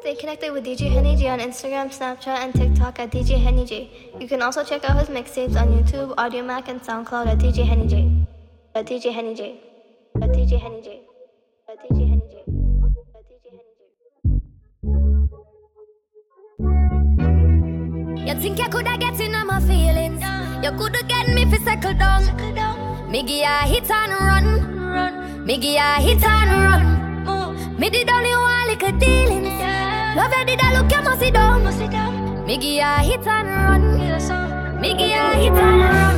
Stay connected with DJ Henny J on Instagram, Snapchat, and TikTok at DJ Henny J. You can also check out his mixtapes on YouTube, Audiomack, and SoundCloud at DJ Henny J. At DJ Henny J. At DJ Henny J. At DJ Henny J. At DJ Henny J. You think you coulda get in on my feelings? You coulda get me fi settle down. Me give ya hit and run, run. Me give ya hit and run. Me did only one little dealings. Love you did I look you must sit down. Me give ya hit and run. Me give ya hit and run.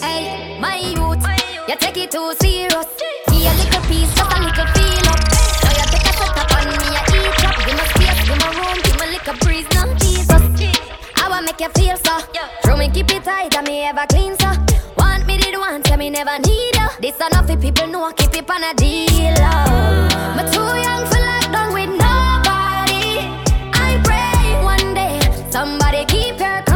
Hey, my youth, you take it too serious. Me a little piece, just a little feel up. Now you take a set up on me, you eat up. Give me space, give me room, give me little breeze, no Jesus. I want make you feel so. Throw me keep it tight, and me ever clean so. Want me did want, tell me never need ya. This enough for people know, I keep it on a deal. Oh. Me too young for somebody keep your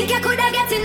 think I coulda get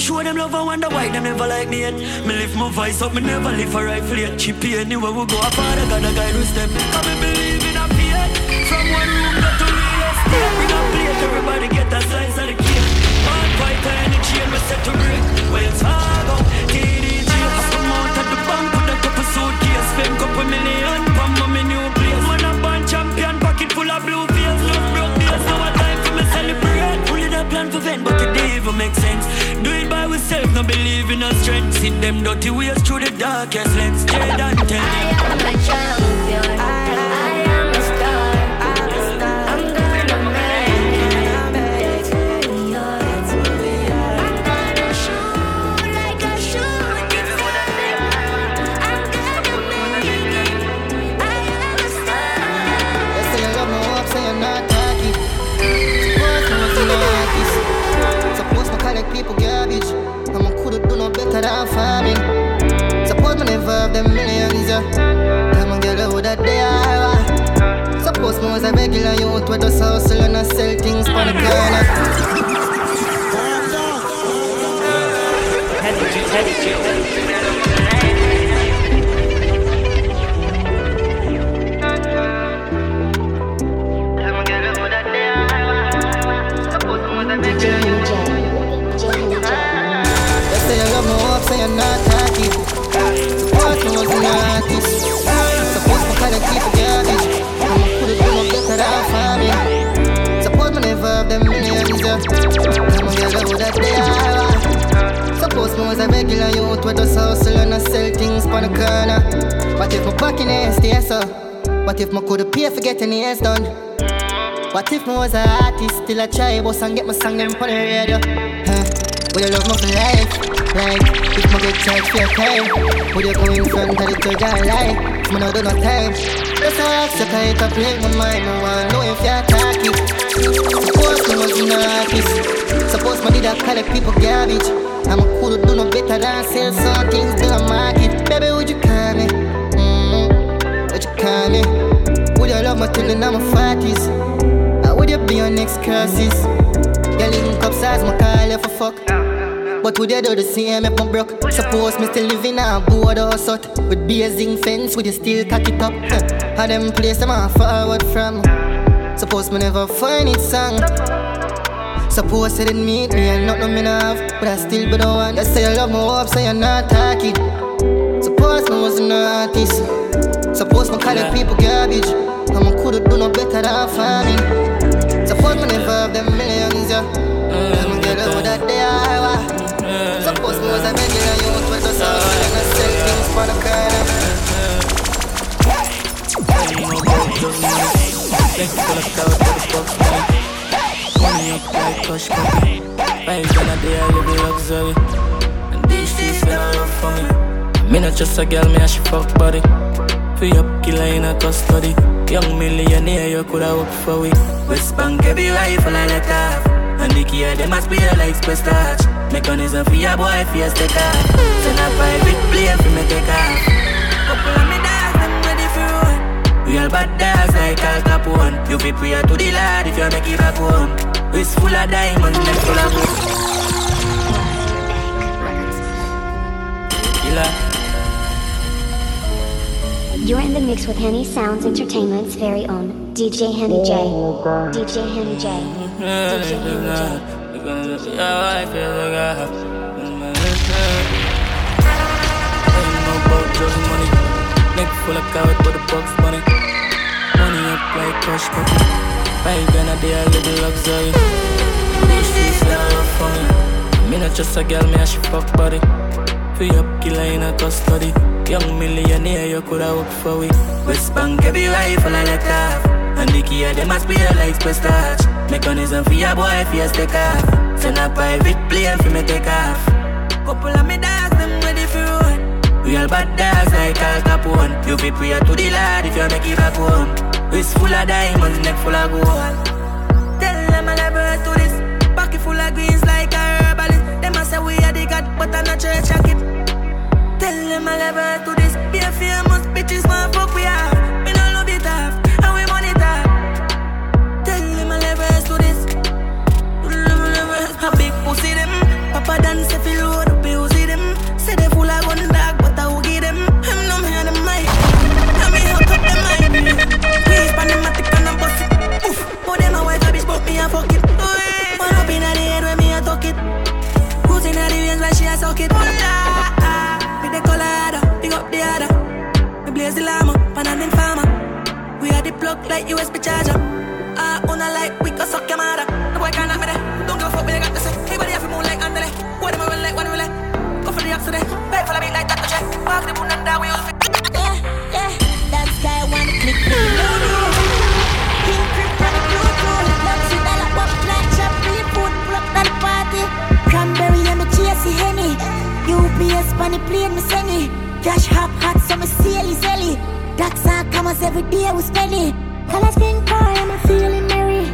Me show them love, I wonder why them never like me yet. Me lift my voice up, me never live for right yet. Chippy anywhere we go, I father got a guide who step. Come and believe in a fate. From one room go to real estate. Bring a plate, everybody get a slice of the cake. One fight and the chain, we set to break. Wells Fargo, TDG. I come out at the bank with a couple suitcase. Spend couple million, pump on me new place. Man a band champion, pocket full of blue pills. Love broke days, now a time for me celebrate. Only the plan for vent, but today even make sense. Do it by ourselves, no believe in our strength. See them dirty ways through the darkest lens. Jade and tell I am a champion. I have them millions, yeah. Them a girl who that they are. uh. Suppose me was a regular youth with just hustle and I sell things for the corner. You say you on the corner. What if my pocket ain't stay so? What if my could pay for getting the ass done? What if I was an artist, still I try boss and get my song them on the radio? Huh? Would you love me for life? Like, if my charged for your time, would you go in front of the judge and lie? If I do no time, just ask you can it play my mind, I wanna know if you're talking. Suppose me was an artist, suppose me did I collect people garbage. I'm a cool do no better than sell some things to the market. Baby, would you call me? Mm-hmm. Would you call me? Would you love me till the I'm a 40s? Or would you be your next crisis? Girl, link up size, my call you for fuck. But would you do the same if I'm broke? Suppose me still living in a board or sort With blazing fence, would you still cock it up? How them place them I forward from? Suppose me never find it song Suppose you didn't meet me and nothing me have But I still be the one. That say you love me up so you're not talking. Suppose me was an artist. Suppose me call it people garbage. And me coulda do no better than farming. Suppose me never have them millions, yeah. And Money up a I in luxury And these don't love for me Me not just a girl, me a she fuck body Free up killer in a custody Young millionaire, you coulda work for we West Bank, every rifle I let off And the key, they must be like express touch Mechanism for your boy, your stick off Send a private plane for me take off Real bad dogs like Al Capone. You be prayer to the Lord if you make it back home. It's full of diamonds, neck full of gold. You're in the mix with Henny Sounds Entertainment's very own DJ Henny J. DJ Henny J. Oh DJ Henny J. Neck full of carrot, but the box money. Money like cash copy. Five a day, I live in luxury. These streets love for me. Me not just a girl, me a she fuck body. Free up killer in a custody. Young millionaire, you coulda work for we. West Bank, every rifle I let off. And the key, they must be a like express touch. Mechanism for your boy, for your stick off. Send a private plane for me take off. Couple of me dogs, them ready for roll. Real bad dogs like Al Capone. You be prayer to the Lord if you make it back home. It's full of diamonds, neck full of gold. Tell them I never to this. Pocket full of greens like a herbalist. Them a say we are the God, but I'm not church jacket. Tell them I never to this. Be a famous bitches, man, fuck suck it? Hola. With the color other, pick up the other. Me blaze the llama, pan and farmer. We are the plug like USB charger. Ah, uh, una like we can suck UPS on the plane me send it. Cash hop hot so me silly silly. That's how commas every day we spend it. Color skin car and me feeling merry.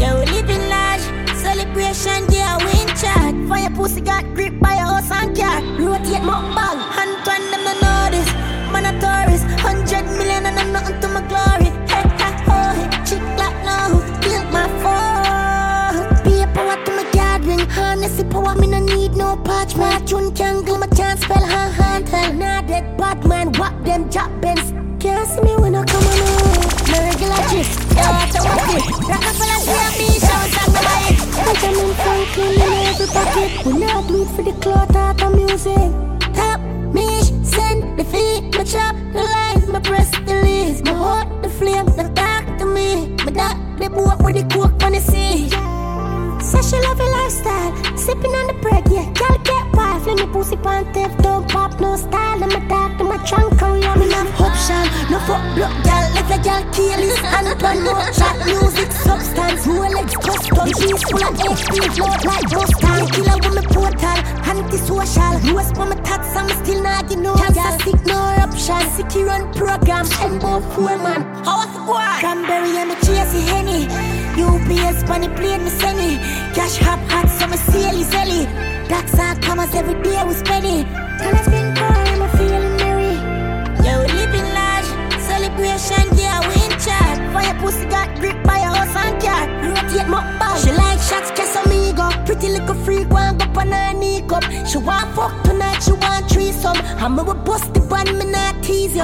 Yeah, we living large. Celebration, yeah, we in charge. Fire pussy got grip by your house and car. Rotate my bag. Antoine, them no know this. Man a tourist. Hundred million and I'm nothing to my glory. Hey, ha, oh. Chick like no. Build my phone. Be a power to my gathering. Harness the power, me no need no parchment. Tune can them job bends. Can't see me when I come on home. My regular gist. Yeah, automatic. Rockefeller, CMB, shout out my life. Benjamin Franklin in every pocket. We not do it for the cloth art of music. Help me send the feet, my chop the line, my press the leaves, my heart the flame, the talk to me. My dog the boat with the coke on the sea. Say she love your lifestyle, sipping on the bread, yeah. Girl get wild, fling me pussy panty, don't pop, no style. I'm a dark, I'm a trunk, carry on enough option. No fuck, block, gal, let the gal kill this and run no chat. Music, substance, Rolex, custom, cheese full of HP, float like Mustang. Killer with me portal, anti-social. US for my tats, I'm still not getting no Cancer sick, no option. Sicky run program, and both poor man. How was the boy? Cranberry and the chasey henny. UPS, bunny plane, me send Cash hot, hot, so me see Ellie, That's our commas every day we spend it. And it's been cold, I'm feeling merry. Yeah, we living large, celebration, yeah, we in charge. Fire pussy got grip by a horse and car. Rotate my bag. She like shots, kiss on me go. Pretty little freak, one go on her knee cup. She want fuck tonight, she want threesome. I'm a bust the bun, me not tease you.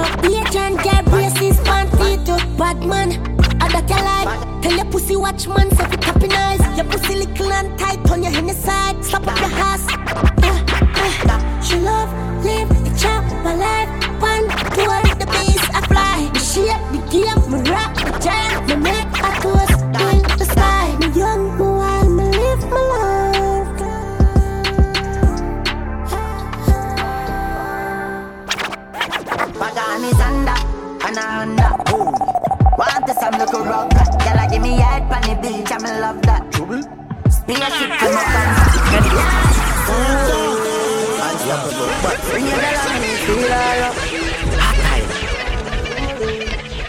And get braces, panty to bad man. I that you like. Tell your pussy watch man, so fi tapping eyes. Your pussy little and tight on your hand side. Stop up your ass. Uh, uh, she love, live, the chop, my life. One, tour, the base, I fly. The shape, the game, me rock, the jam, me make a toast in the sky. Me young, me wild, me live my life. Pagan is under, and. Ooh. Want to some little rock give me head the beach, I'm in love that. Trouble? Spaceship to my Bring it along, feel alright.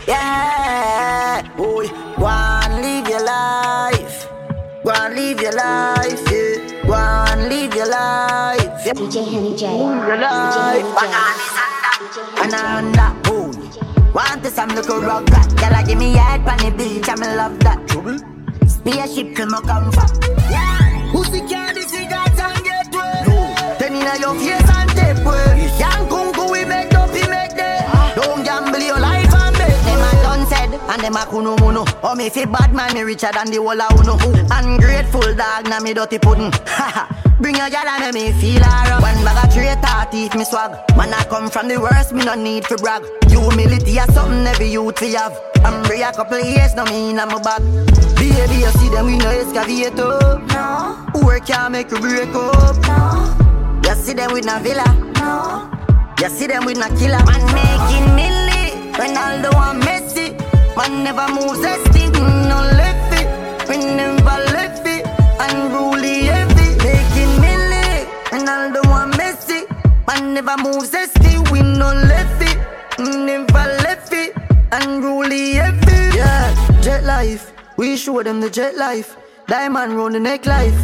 Yeah, boy, go and live your life. Go and live your life, yeah. Go and live your life. Yeah. DJ Henny J. Your life. DJ Henny J. Want to some little rock that Girl, I give me head on the beach, I'm love that Trouble? Spaceship till my come back Yeah Pussy can't cigarettes and get wet No. Then inna your face and tape way Young kunku we make up, we make day ah. Don't gamble your life and bet Them. A done said, and them a kuno muno Oh me fi bad man, me richer than the whole a uno. Ungrateful dog, na me dirty pudding. Haha Bring a gal and make me feel alright. One bag of traitor teeth me swag. Man, I come from the worst, me no need to brag. Humility is something every youth we have. I'm a couple years, no mean I'm a bag. Baby, you see them we no excavator. No. Work can make you break up. No. You see them with no villa. No. You see them with no killer. Man making milli. Ronaldo and Messi. Man never moves a stick, no left it. We never left it. Unruly Ronaldo and Messi. Man never moves a still, we no left it. Never left it. Unruly heavy. Yeah, jet life. We show them the jet life. Diamond round the neck life.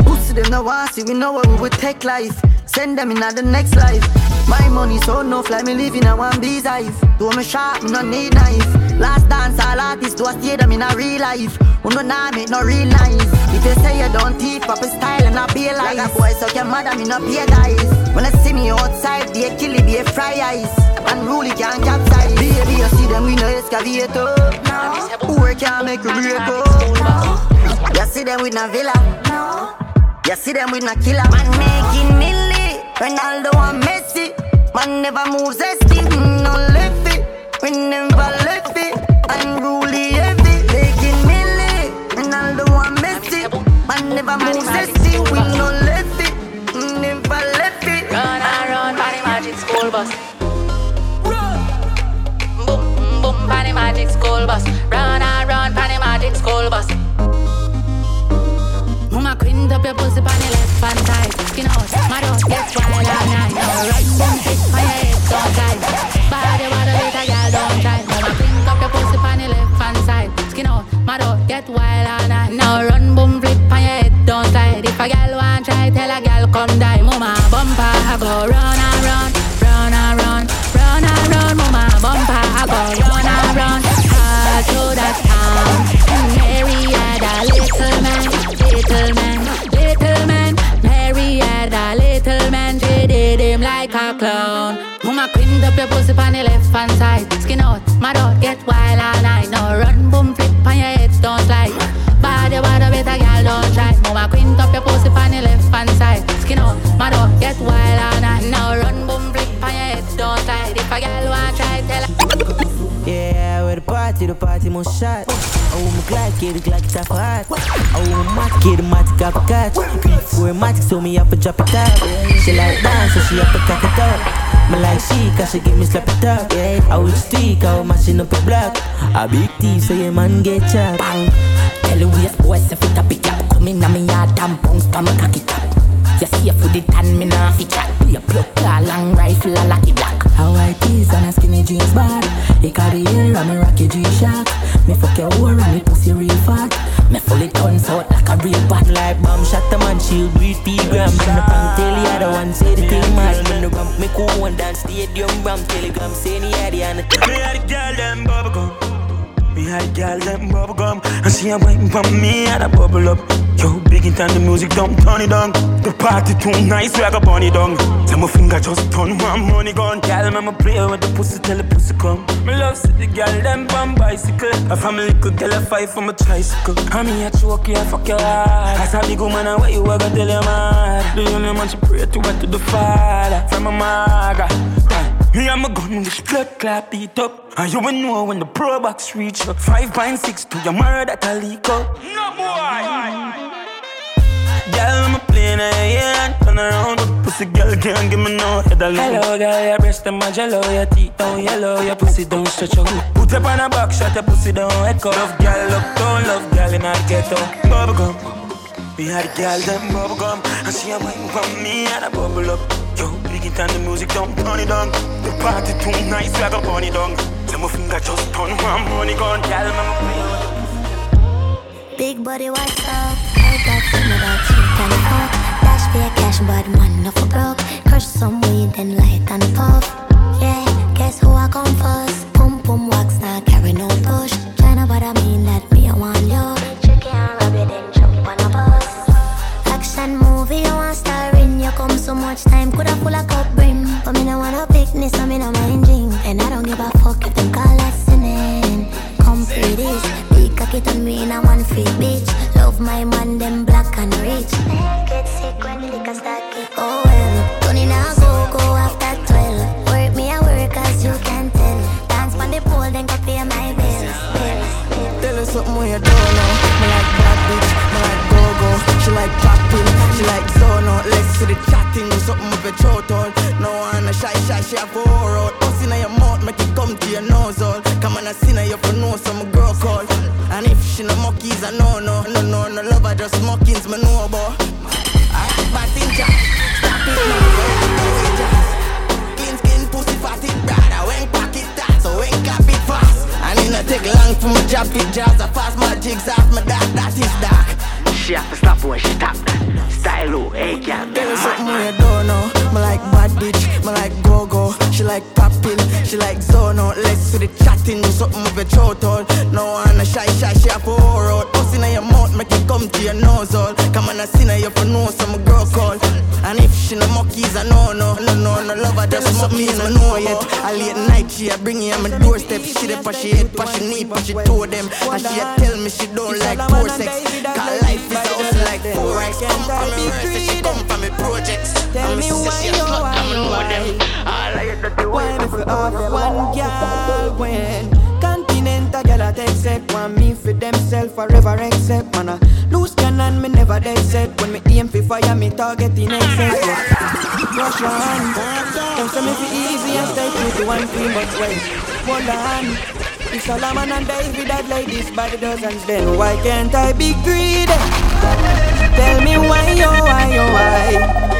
Pussy them no want see, we know what we would take life. Send them in the next life. My money so no fly, me living a one bee's life. Do me sharp, me no need knife. Last dance, all artists do a stay them in a real life. Who no nah make no real nice. If you say you don't teeth, pop a style and I be Like a boy, so your mother me no pay guys. When I see me outside, be a killie, be a fry ice. Really can't capsize. Baby, you see them, we no excavator. No. Work can't make a break up. You see them with no villa. No. You see them with no killer. Man making millions. Ronaldo and Messi. Man never moves a stick, no left it. We never left it. Unruly heavy, taking milli. Ronaldo and Messi. Man never moves Magic School Bus. Run and run, Party Magic School Bus. Mama, clean up your pussy on your left hand side. Skin out, my dog gets wild all night. Now right boom, hit on your head, don't die. Body, body, little girl, don't try. Mama, clean up your pussy on your left hand side. Skin out, my dog get wild your pussy on the left hand side. Skin out, my dog get wild all night. Now run, boom, flip on your head, don't slide. Body, body, better girl, don't try. Mama cleaned up your pussy on the left hand side. Skin out, my dog get wild all night. Now run, boom, flip on your head, don't slide. If a girl want try, tell her. Yeah, we're the party the party must shot. Oh, my glad, it like it's a hot. Oh, my mat, get the matic up a catch. Before matic, so me up a drop it up. She like dance, so she up a cock it up. Me like she, cause she give me slap it up. Yeah, I will streak, I will mashing up a block. A big thief, so your man get chopped. Tell the waste boy, say fit up it up. Come in, I'm in yard, damn bounce, pa me cock it up. You see if with the tan, me nah fi chat. Be a plug, a long rifle, a lucky black. How white tees and a skinny jeans bar. He got the hair, I'm a rocky G-Shock. Me fuck your whore and me pussy real fat. Me fully guns out like a real bat. Like bomb shot the man, shield breathe T-gram. And the prank tell the other one, say the thing mad. When the ramp me cool and dance stadium ramp. Telegram say the addy and the Me had a girl, them bubble gum. Me had a girl them bubble gum And she a waiting for me and a bubble up Yo, big in time the music don't turn it down The party too nice, we a go burn it down Tell my finger just turn one money gun. Girl, me me play with the pussy till the pussy come. Me love see the girl them on bicycle. A family could tell a fight from a tricycle. And me a choke you, I fuck your heart. As a big woman, I wait you, I go tell your man The only man she pray to, went to the father. From a maga. Me and my gun with blood clap beat up. And you will know when the pro box reach up. Five point six to your murder that I leak up. No boy. Girl, I'm a plane turn around. Pussy girl can't give me no head alone. Hello, girl, your breast and my jello, your teeth down yellow, your pussy don't stretch out. Put up on a box shot, your pussy don't echo. Love girl, look down, love girl in our ghetto. Bubble gum. Me had a girl them bubble gum, and she a waiting for me and a bubble up. Yo, big it and the music don't turn it down. The party too nice, I go burn it down. Let my finger just turn one money gun. Girl, me play Big body, what's up? I got some that you can for but man, no for broke. Crush some weed, then light and puff. Yeah, guess who I come first? Pum pum wax, all. Come on, I see now you for know some girl call. And if she no monkeys, I know no, no no no love her just mockings, me know about. I bad thing, stop it now. Clean skin, pussy fatty, brother. When pocket that, so when cap it fast. And it not take long for me drop it, jazz. I fast my jigs off my dark, that is dark. She have to stop when she that. Style low, hey girl. Me something you don't know. Me like she like zone out. Let's see the chatting, do something with your throat all. No one a shy shy, she a pour out. Pussy in your mouth, make it come to your nose all. Come on, I see now you for know some girl call. She no monkeys, I know no, no no no love her just monkeys, I know yet. A late night she a bring you on my doorstep. She dey push she head, push she knee, push she toe them. And she a tell me she don't like poor sex. Cause life is a hustle like four X. Come from me verse, she come from me projects. Tell me why you why Why me for off one girl when Continental girl I take set Want me for themself forever accept Man Cannon me never dead set When me aim for fire me target in excess yeah. Rush on Don't say me for easy and stay true to one thing But wait, hold on if Solomon and David had ladies by the dozens, then why can't I be greedy? Tell me why, oh why, oh why?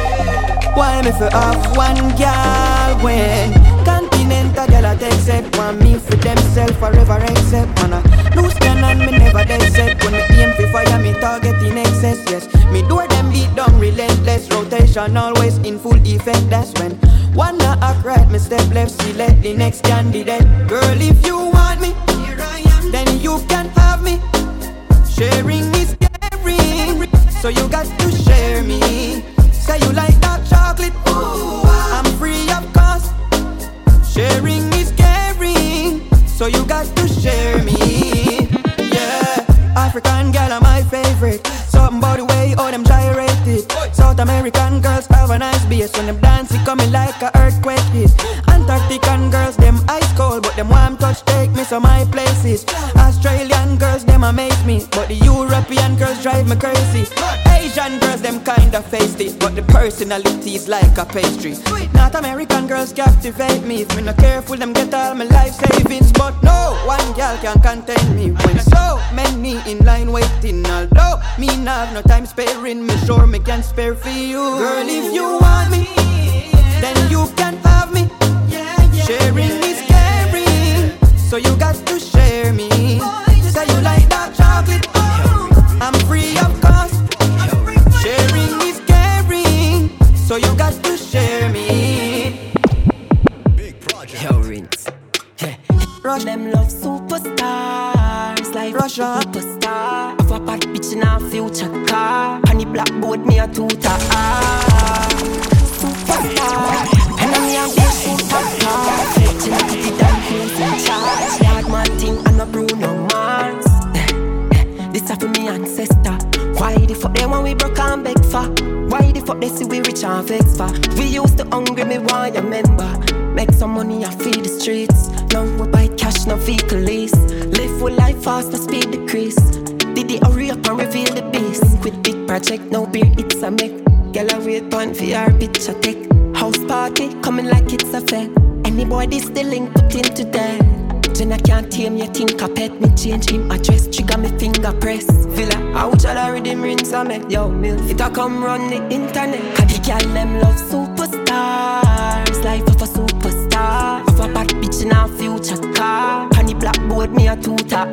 Why me for off one girl when Continental girl I take set Want me for themself forever accept Man I lose cannon me never dead set. When me aim for fire me target in excess Yes, me do them beat down relentless. Rotation always in full effect That's when one not act right Me step left select the next candidate. Girl if you want me Then you can have me. Sharing is caring So you got to share me. Say you like dark chocolate, ooh, I'm free of cost. Sharing is caring, so you got to share me. American girls have a nice bass when them dance, it coming like a earthquake hit. Antarctican girls, them ice cold, but them warm touch take me to my places. Australian girls, them amaze me, but the European girls drive me crazy. Asian girls, them kinda feisty, but the personality is like a pastry. North American girls captivate me. If me not careful, them get all my life savings. But no one girl can contain me. When so many in line waiting, although me not have no time sparing, me sure me can spare for you. Girl, if you want me, then you can have me. Sharing is caring, so you got to share me. Say you like dark chocolate, oh, I'm free of cost. Sharing is caring, so you got to share me. Yo, Rinse. Yeah. Rush them love superstars like Russia. superstar. Have a bad bitch in a future car. On the blackboard, me a tutor. Superstar. And I'm young, be superstar. Fetching up the damn who's in charge. Man thing, and a Bruno Mars. This are for me ancestor. Why the fuck they want we broke and beg for? Why the fuck they see we rich and vex for? We used to hungry, me want your member. Make some money, I feed the streets. Now we buy cash, no vehicle lease. Live with life fast, no speed decrease. Did the hurry up and reveal the beast? With big project, no beer, it's a make. Girl, I on your picture take. House party, coming like it's a fair. Any boy this the link put into that. Then I can't tame you think I pet me change. Him address trigger me finger press Villa out all the rhythm rinse I make yo milk It a come run the internet. Cause the girl them love superstars. Life of a superstar. Of a bad bitch in a future car. On the blackboard me a tutor.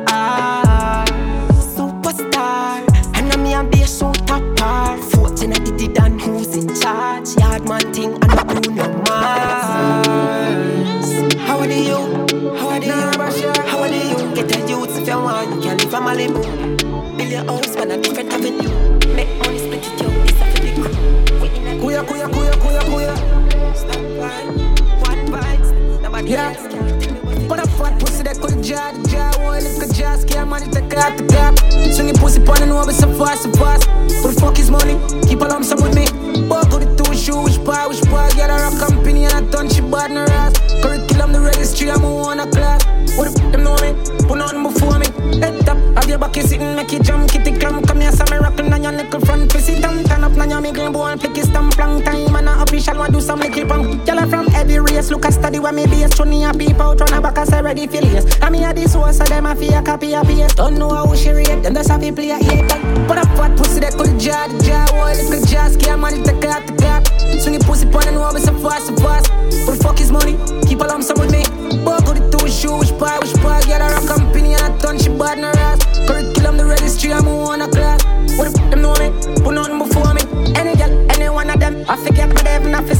Superstar. And I'm me a be a shooter par. Fortune I did it and who's in charge. Yard man thing and a Bruno Mars How are you? Want, you can live a Malibu. Build your house on a different avenue. Make money split it up, it's a crew. Kuya, kuya, kuya, kuya, kuya. Stop vibes, one vibes, nobody Yeah. else can tell me what Put a fat pussy that could jar, the jar, one little jar, scare money, take out the gap. Swing your pussy pon and over so fast, so fast. What the fuck is money? Keep a lump sum with me. With the two shoe, which bar, which bar, get her a company and I done she bad no ass. Curriculum, the registry, I'm on a class. What the fuck them know me? Put nothing before me. Head up, have your back, you sitting, make you jump, kitty clam, come here, some miracle, and your little front, pussy thumb, turn up, now you make me bone, flick his stamp, long time, and a official, want do some little punk. Y'all from every race, look a study where me base, Tony a peep out, run a back, I say ready for lace. I mean, a this one, so them a fear, copy a paste. Don't know how she rate, them just have to play a eight. Put a fat pussy that could jar, the jar, one little jar, scare money, take out the gap. Swing your pussy pon and over so fast, so fast. The fuck is money? Keep a lump sum with me. The two shoe, which bar, which bar, get her a company and I done she bad no ass. Curriculum, the registry, I'm on a class. What the fuck them know me? Put nothing before me. Any girl, any one of them. I forget my not fi say nothing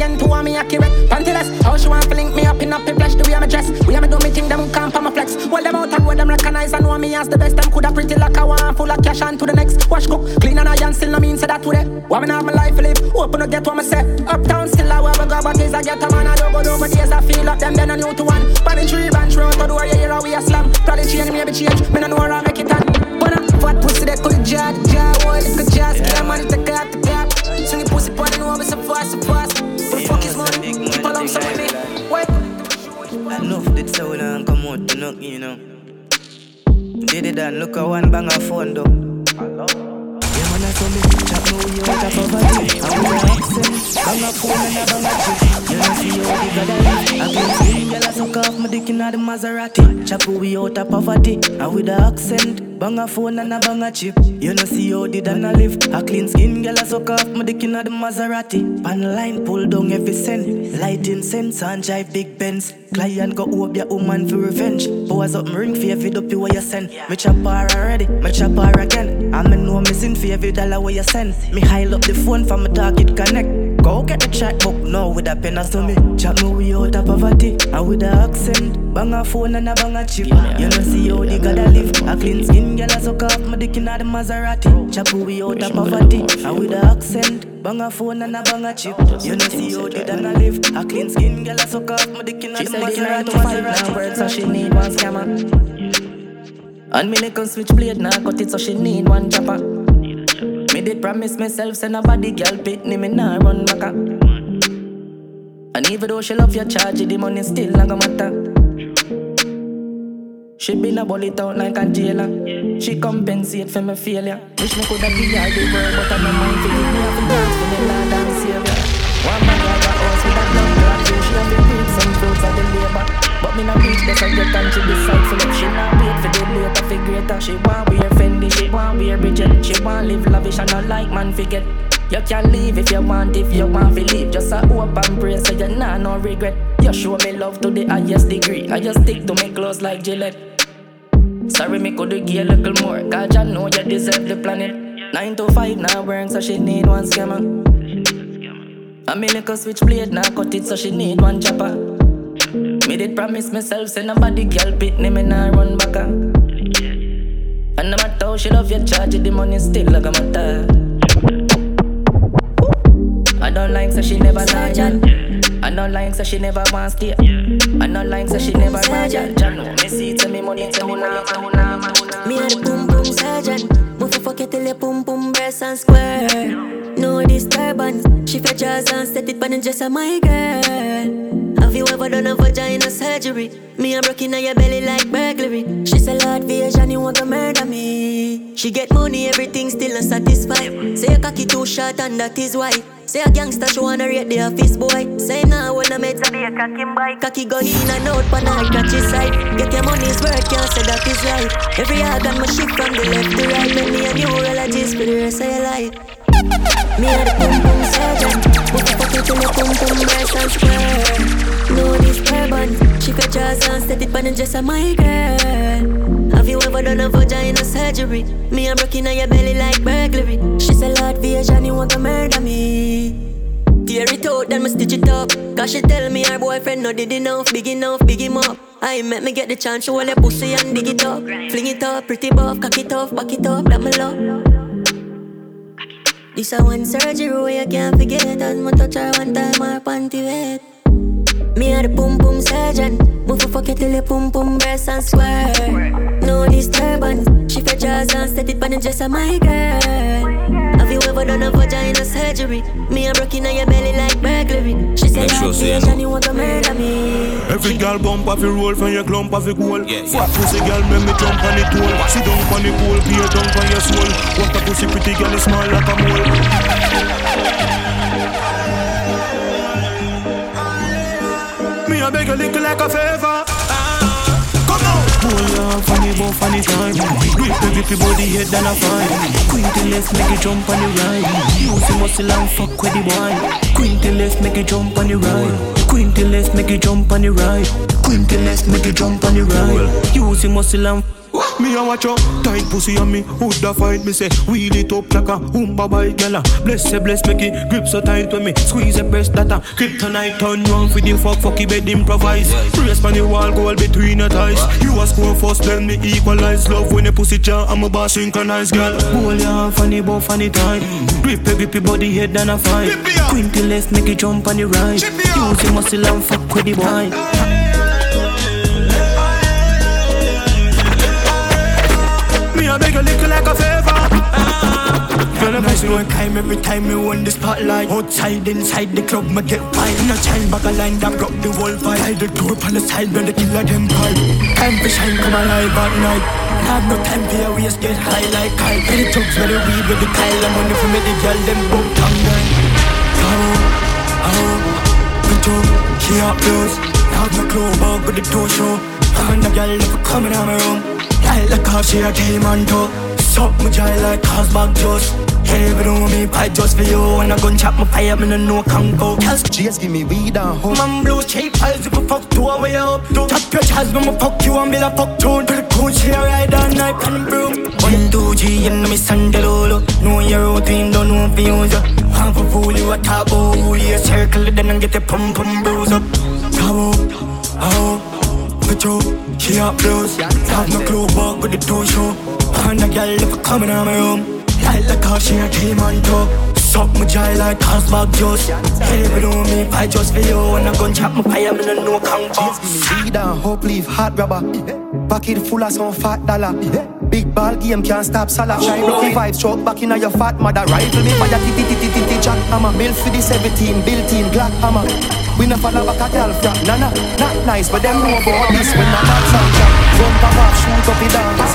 again to me accurate. Pantyless, how she want to link me up in a flash the way I'm dress. We am do me thing, them can't my flex. Well, them out and road, them recognize and know me as the best. Them coulda pretty like a one full of cash and to the next. Wash cook, clean and iron, still no mean say that today. Not have my life live? Open to get what me say. Uptown still I wear a go, but is I get a man. I don't go over days, I feel up them, then I new to one. Panning tree branch road, to door, you hear how we a slam. Probably change, maybe change. Me no know how I make it on. But a fat pussy that could jar, jar, one little jar, scare money, take out the. Swing your pussy pon and over so fast, so fast. What the fuck is money? Keep a lump sum with me. Wait. Enough did so and come out to knock, you know. Did it and look at one bang a phone though. Yeah, man, I saw me chat no you out of poverty. I an accent, bang a phone and a bang a chip. You know see how the God I live. I can see girl I suck off my dick inna the Maserati. Chop we out of poverty. And with a accent, bang a phone and a bang a chip. You know see how the Dan I live. A clean skin girl I suck off my dick inna the Maserati. Pan line pull down every cent. Lighting sense and drive big Benz. Client go hope your woman for revenge. Boys up me ring for every dope you where you send. Me chop her already, me chop her again. And me know me sin for every dollar where you send. Me heil up the phone for me talk it connect. Go get the chat book now with a pen as to me. Chat me we out of poverty and with a accent. Bang a phone and a bang a chip. You know see how the God I live. A clean skin girl a suck off my dick inna the Maserati. Chop we out of poverty and with a accent. Bang a phone and a bang a chip. You know see how the Dan I live. A clean skin girl a suck off my dick She the said nine Maserati. to five now work, so she need one scammer. And me little switchblade now cut it, so she need one chopper. Me did promise myself, say nobody girl pit me, me nah run back. Up. And even though she love your charge, the money still not gonna matter. She been a bullet out like a jailer. She compensate for my failure. Wish me coulda be all the world, but I'm not mind to give me a fi dance for me Lord and Savior. One man got a house with a blood clot, she have been reap some fruits of the labor. But me not reach the subject and she decide for love. She not wait for the later for greater. She want wear Fendi, she want wear Bridget. She want live lavish and not like man forget. You can leave if you want, if you want to leave. Just a hope and pray so you nah no regret. You show me love to the highest degree. I just stick to my clothes like Gillette. Sorry, me could give a little more. Cause I know you deserve the planet. Nine to five now work, so she need one scammer. I me a switchblade now cut it, so she need one chopper. Me did promise myself, say nobody girl pit me, me nah run back. And no matter how she love you, charge it, the money still like a matter. I don't like so she never loyal. I don't like so she never want stay. I don't like so she never royal. Jano, me see to me money, to me now, to me now. Me a the boom boom surgeon. Move for fuck it till you boom boom breast and square. No disturbance. She fed jazz and set it pan just a my girl. Have you ever done a vagina surgery? Me a broken in your belly like burglary. She say Lord vision, you want to murder me. She get money, everything still not satisfied. Say a cocky too short and that is why. Say a gangster, she wanna rate the office boy. Say nah, when I met her, be a cocky boy. Cocky go in and out, but I catch his side. Get your money's worth, can't say that is right. Every organ my shift from the left to right. Make me a neurologist for the rest of your life. Me a the pum pum surgeon. Put the fuck till the pum pum. Jazz and set it pan just a my girl. Have you ever done a vagina surgery? Me a broken in your belly like burglary. She say Lord vision, you want to murder me. Tear it out, then me stitch it up. Cause she tell me her boyfriend not did enough, big enough, big him up. I met me get the chance, show all your pussy and dig it up. Fling it up, pretty buff, cock it off, back it up, that me love. This a one surgery where you can't forget And me touch her one time, her panty wet Me a the pum pum surgeon Move for fuck till your pum pum breast and square No disturbance She fed jazz and set it pan just a my girl Have you ever done a vagina surgery? Me a broken in your belly like burglary She said Make sure that say you bitch know. and you want to murder me Every girl bump off your roll from your clump off your goal. Yeah, Fat pussy girl make me jump on the tool. Sit down on the pole, peer down on your soul. What a pussy pretty girl is small like a mole. A beg a little like a favor. Come on. Hold on, funny boy, funny time. Grip the grip your body head than a fine. Queen to left, make it jump on the right. Use your muscle and fuck with the boy. Queen to left, make it jump on the right. Queen to left, make it jump on the right. Queen to left, make it jump on the right. Use your muscle and me a watch out, tight pussy on me. Who da fight me say wheel it up like a oompa bite gala. Ah, bless say bless make it grip so tight when me squeeze the breast that a kryptonite turn on for the fuck fucky bed improvise. Brace on the wall goal between your thighs. You a score first then me equalize love when the pussy jar I'm a boss synchronize girl. Hold your hand funny boy funny time. Grip a grip your body head than a fight. Till left make it jump on the right. Use your muscle and fuck with the boy. Girl, I'm nice one time every time me won the spotlight. Outside, inside the club, me get wild. No child back a line that broke the whole fight. Tie the door on the side when the killer them call. Time for shine, come alive at night. Have no time for your waist, get high like kite. Any drugs, where the weed with the Kyle. I'm money for me, the girl, them both tongue down. Oh, oh, good job, she up close. Have no clue about the toe show. And the girl, if coming out my room. Like like how she a game on top Suck my jaw like cause bag Every room me fight just for you. When I gun chop my fire, me no know can go. Girls, just give me weed and hope Man blue cheap eyes if I fuck two away up. To Tap your when I fuck you and be like fuck tune. To the cool she a ride all night the broom One, two, G, and me sandalolo Know your routine, don't know if you use Want for fool you a top, oh Yeah, circle it then and get the pum pum bruise up on, oh Petro, she up close. Have no clue about with the two show And a girl if I coming out my room Like like how she a team on top Suck my jaw like cause bag juice Every room me fight just for you When I gun chop my fire, me no know can go Weed and hope leave hot rubber. Pocket full of some fat dollar. Big ball game can't stop Salah. Shine up the vibes, stroke back in your fat mother. Rifle me fire, titty titty titty jack hammer. Built for the 17, built in Glock hammer. We no follow back a girl from nah, not nice, but them know about this when I dance and. Front of off, shoot up the dance.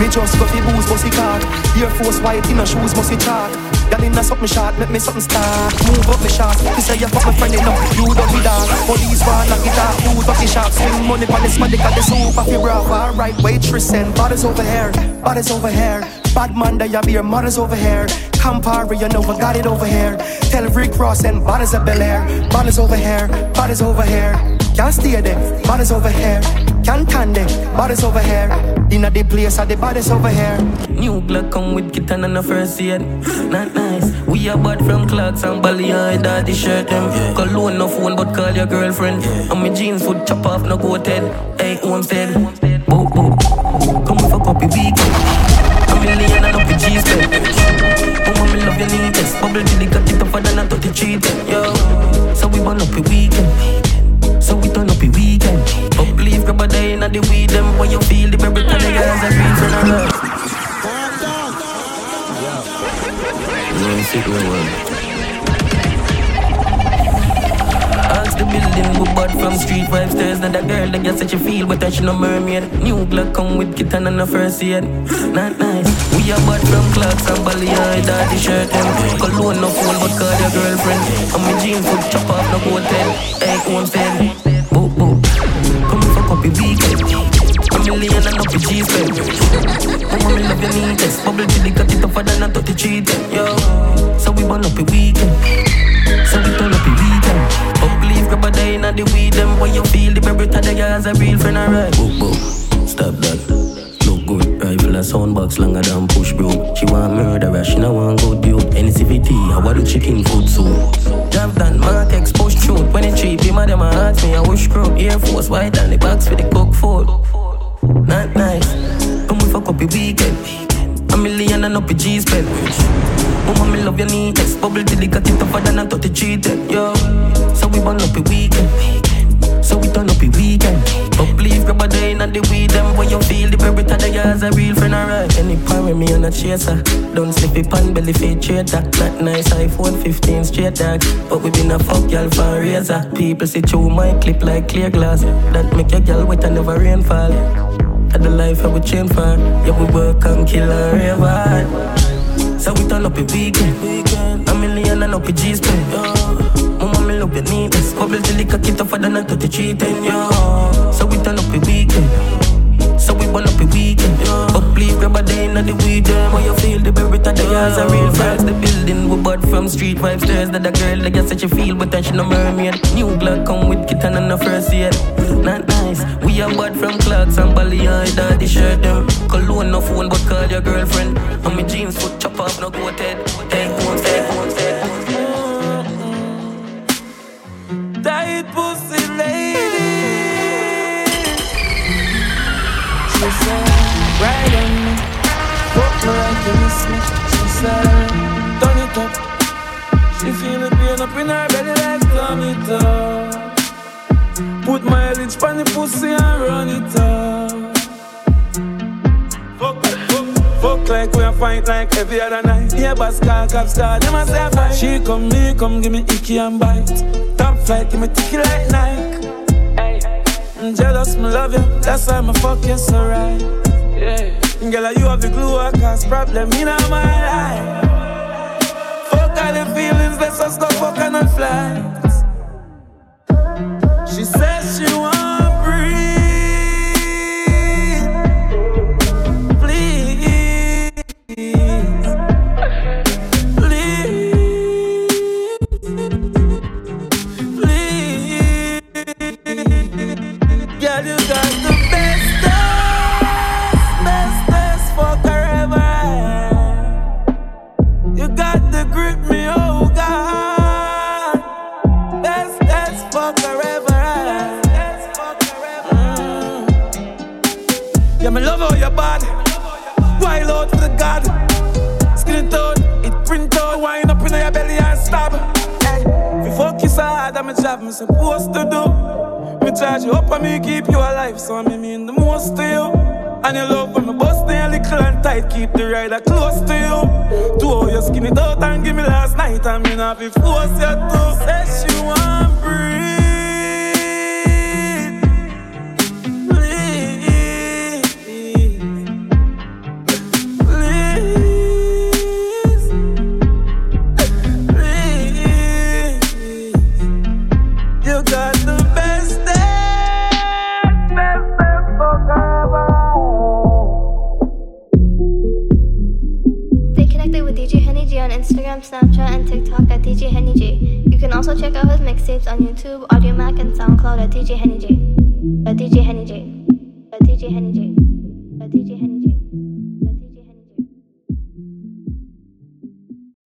Me just go fi booze, bossy car. Air Force white in a shoes, musty chalk. Girl inna something short, make me something start. Move up me shots. You say you fuck my friend enough, you don't be dog. Police want knock it off, up the shop. Swing money pon this money, got the soup off your bra. Alright, waitress and bodies over here, bodies over here. Bad man, that you be your mothers over here. Campari, you know I got it over here. Tell Rick Ross and bodies of Bel Air. Bodies over here, bodies over here. Can't stay there, bodies over here. Can't stand there, bodies over here. Inna the place, are the bodies over here. New Glock come with kitten and a first aid. Not nice. We are bad from clocks and belly high daddy shirt them. Yeah. Cologne no phone but call your girlfriend. Yeah. And my jeans foot chop off no go head. Hey, homestead. Boop boop. Come fuck a your weekend. A million and up your cheese Oh, me love your neatest. Bubble till they got it tougher than a 30 cheating. Yo, so we burn up your weekend. The weed. Them when you feel the berry, and the are green for the love. Yeah, sick well. Ask the building, we bought from street five stairs. Now that girl that gets such a feel, but she no mermaid. New Glock come with kitten and a first aid. Not nice. We are bought from clocks and Bali daddy shirt them. Cologne no phone, but call your girlfriend. And my jeans foot chop off no hotel. Hey, homestead. Boop boop. Come fuck up your weekend. A million and up your cheese spend. Mama, me love your neatest. Bubble it got it tougher than a 30 cheating. Yo, so we burn up your weekend. So we turn up your weekend. Oh, up leave, grab a day in the weed. Them when you feel the berry to the guys a real friend, alright. Boop boop. Stop that. Good. Rifle a soundbox longer than push bro. She want murderer, she no want good dude. NCVT, I want the chicken food soup. Drive down Martex, push through. When it cheap, him a them a ask me, I wish crew. Air Force white and the box for the cook food. Not nice. Come fuck up your weekend. A million and up your G spend. Mama, me love your neatest. Bubble till it got it tougher than I thought it cheated. Yo, so we burn up your weekend. So we turn up your weekend. But leave, grab a day in the weed. Them when you feel the to the guys a real friend, alright. Any with me on a chaser. Don't slip it pan belly fit traitor. Not nice iPhone 15 straight dog. But we been a fuck y'all for a razor. People see through my clip like clear glass. That make your girl wet and never rainfall. At the life I would chain for. Yeah, we work and kill and rave. So we turn up your weekend. A million and up your G spend. Yo. Mama, me love your neatest. Bubble till it cocky tougher than a 30 cheating. Yo. So we turn up your weekend. So we burn up your weekend. Yo. Leave, grab a day in the weekend. When you feel the berry to the guys are real friends. The building we bought from street five stairs. That the girl that gets such a feel, but then she no mermaid. New Glock come with kitten and the first aid. Not nice. We are bought from clocks and Bali high, daddy shirt them. Cologne no phone, but call your girlfriend. And my jeans foot chop off no go head. Ride on me. Fuck me like you miss me. She said, turn it up. She feel the pain up in her belly like turn it up. Put my lips on the pussy and run it up. Fuck, fuck, fuck like we a fight like every other night. Yeah, boss car, cop star, them a say fight. She come, me come, give me icky and bite. Top flight, give me ticky like Nike. I'm jealous, me love you, that's why me fuck you so right. Yeah, girl, you have the glue, I cause problem in my life. Fuck all the feelings, let's just go fuck on a flights. Yeah, me love how you bad. Wild out for the God. Skin it it print out, wind up in your belly and stab. Hey, if you fuck you so hard, I'm a job me supposed to do. Me charge you up and me keep you alive, so I mean the most to you. And you love when me bust a little and tight, keep the rider close to you. To how you skin it and give me last night, and me not be force you to. Say she want breathe. Snapchat, and TikTok at DJ Henny J. You can also check out his mixtapes on YouTube, Audiomack, and SoundCloud at DJ Henny J. At DJ Henny J. At DJ Henny J.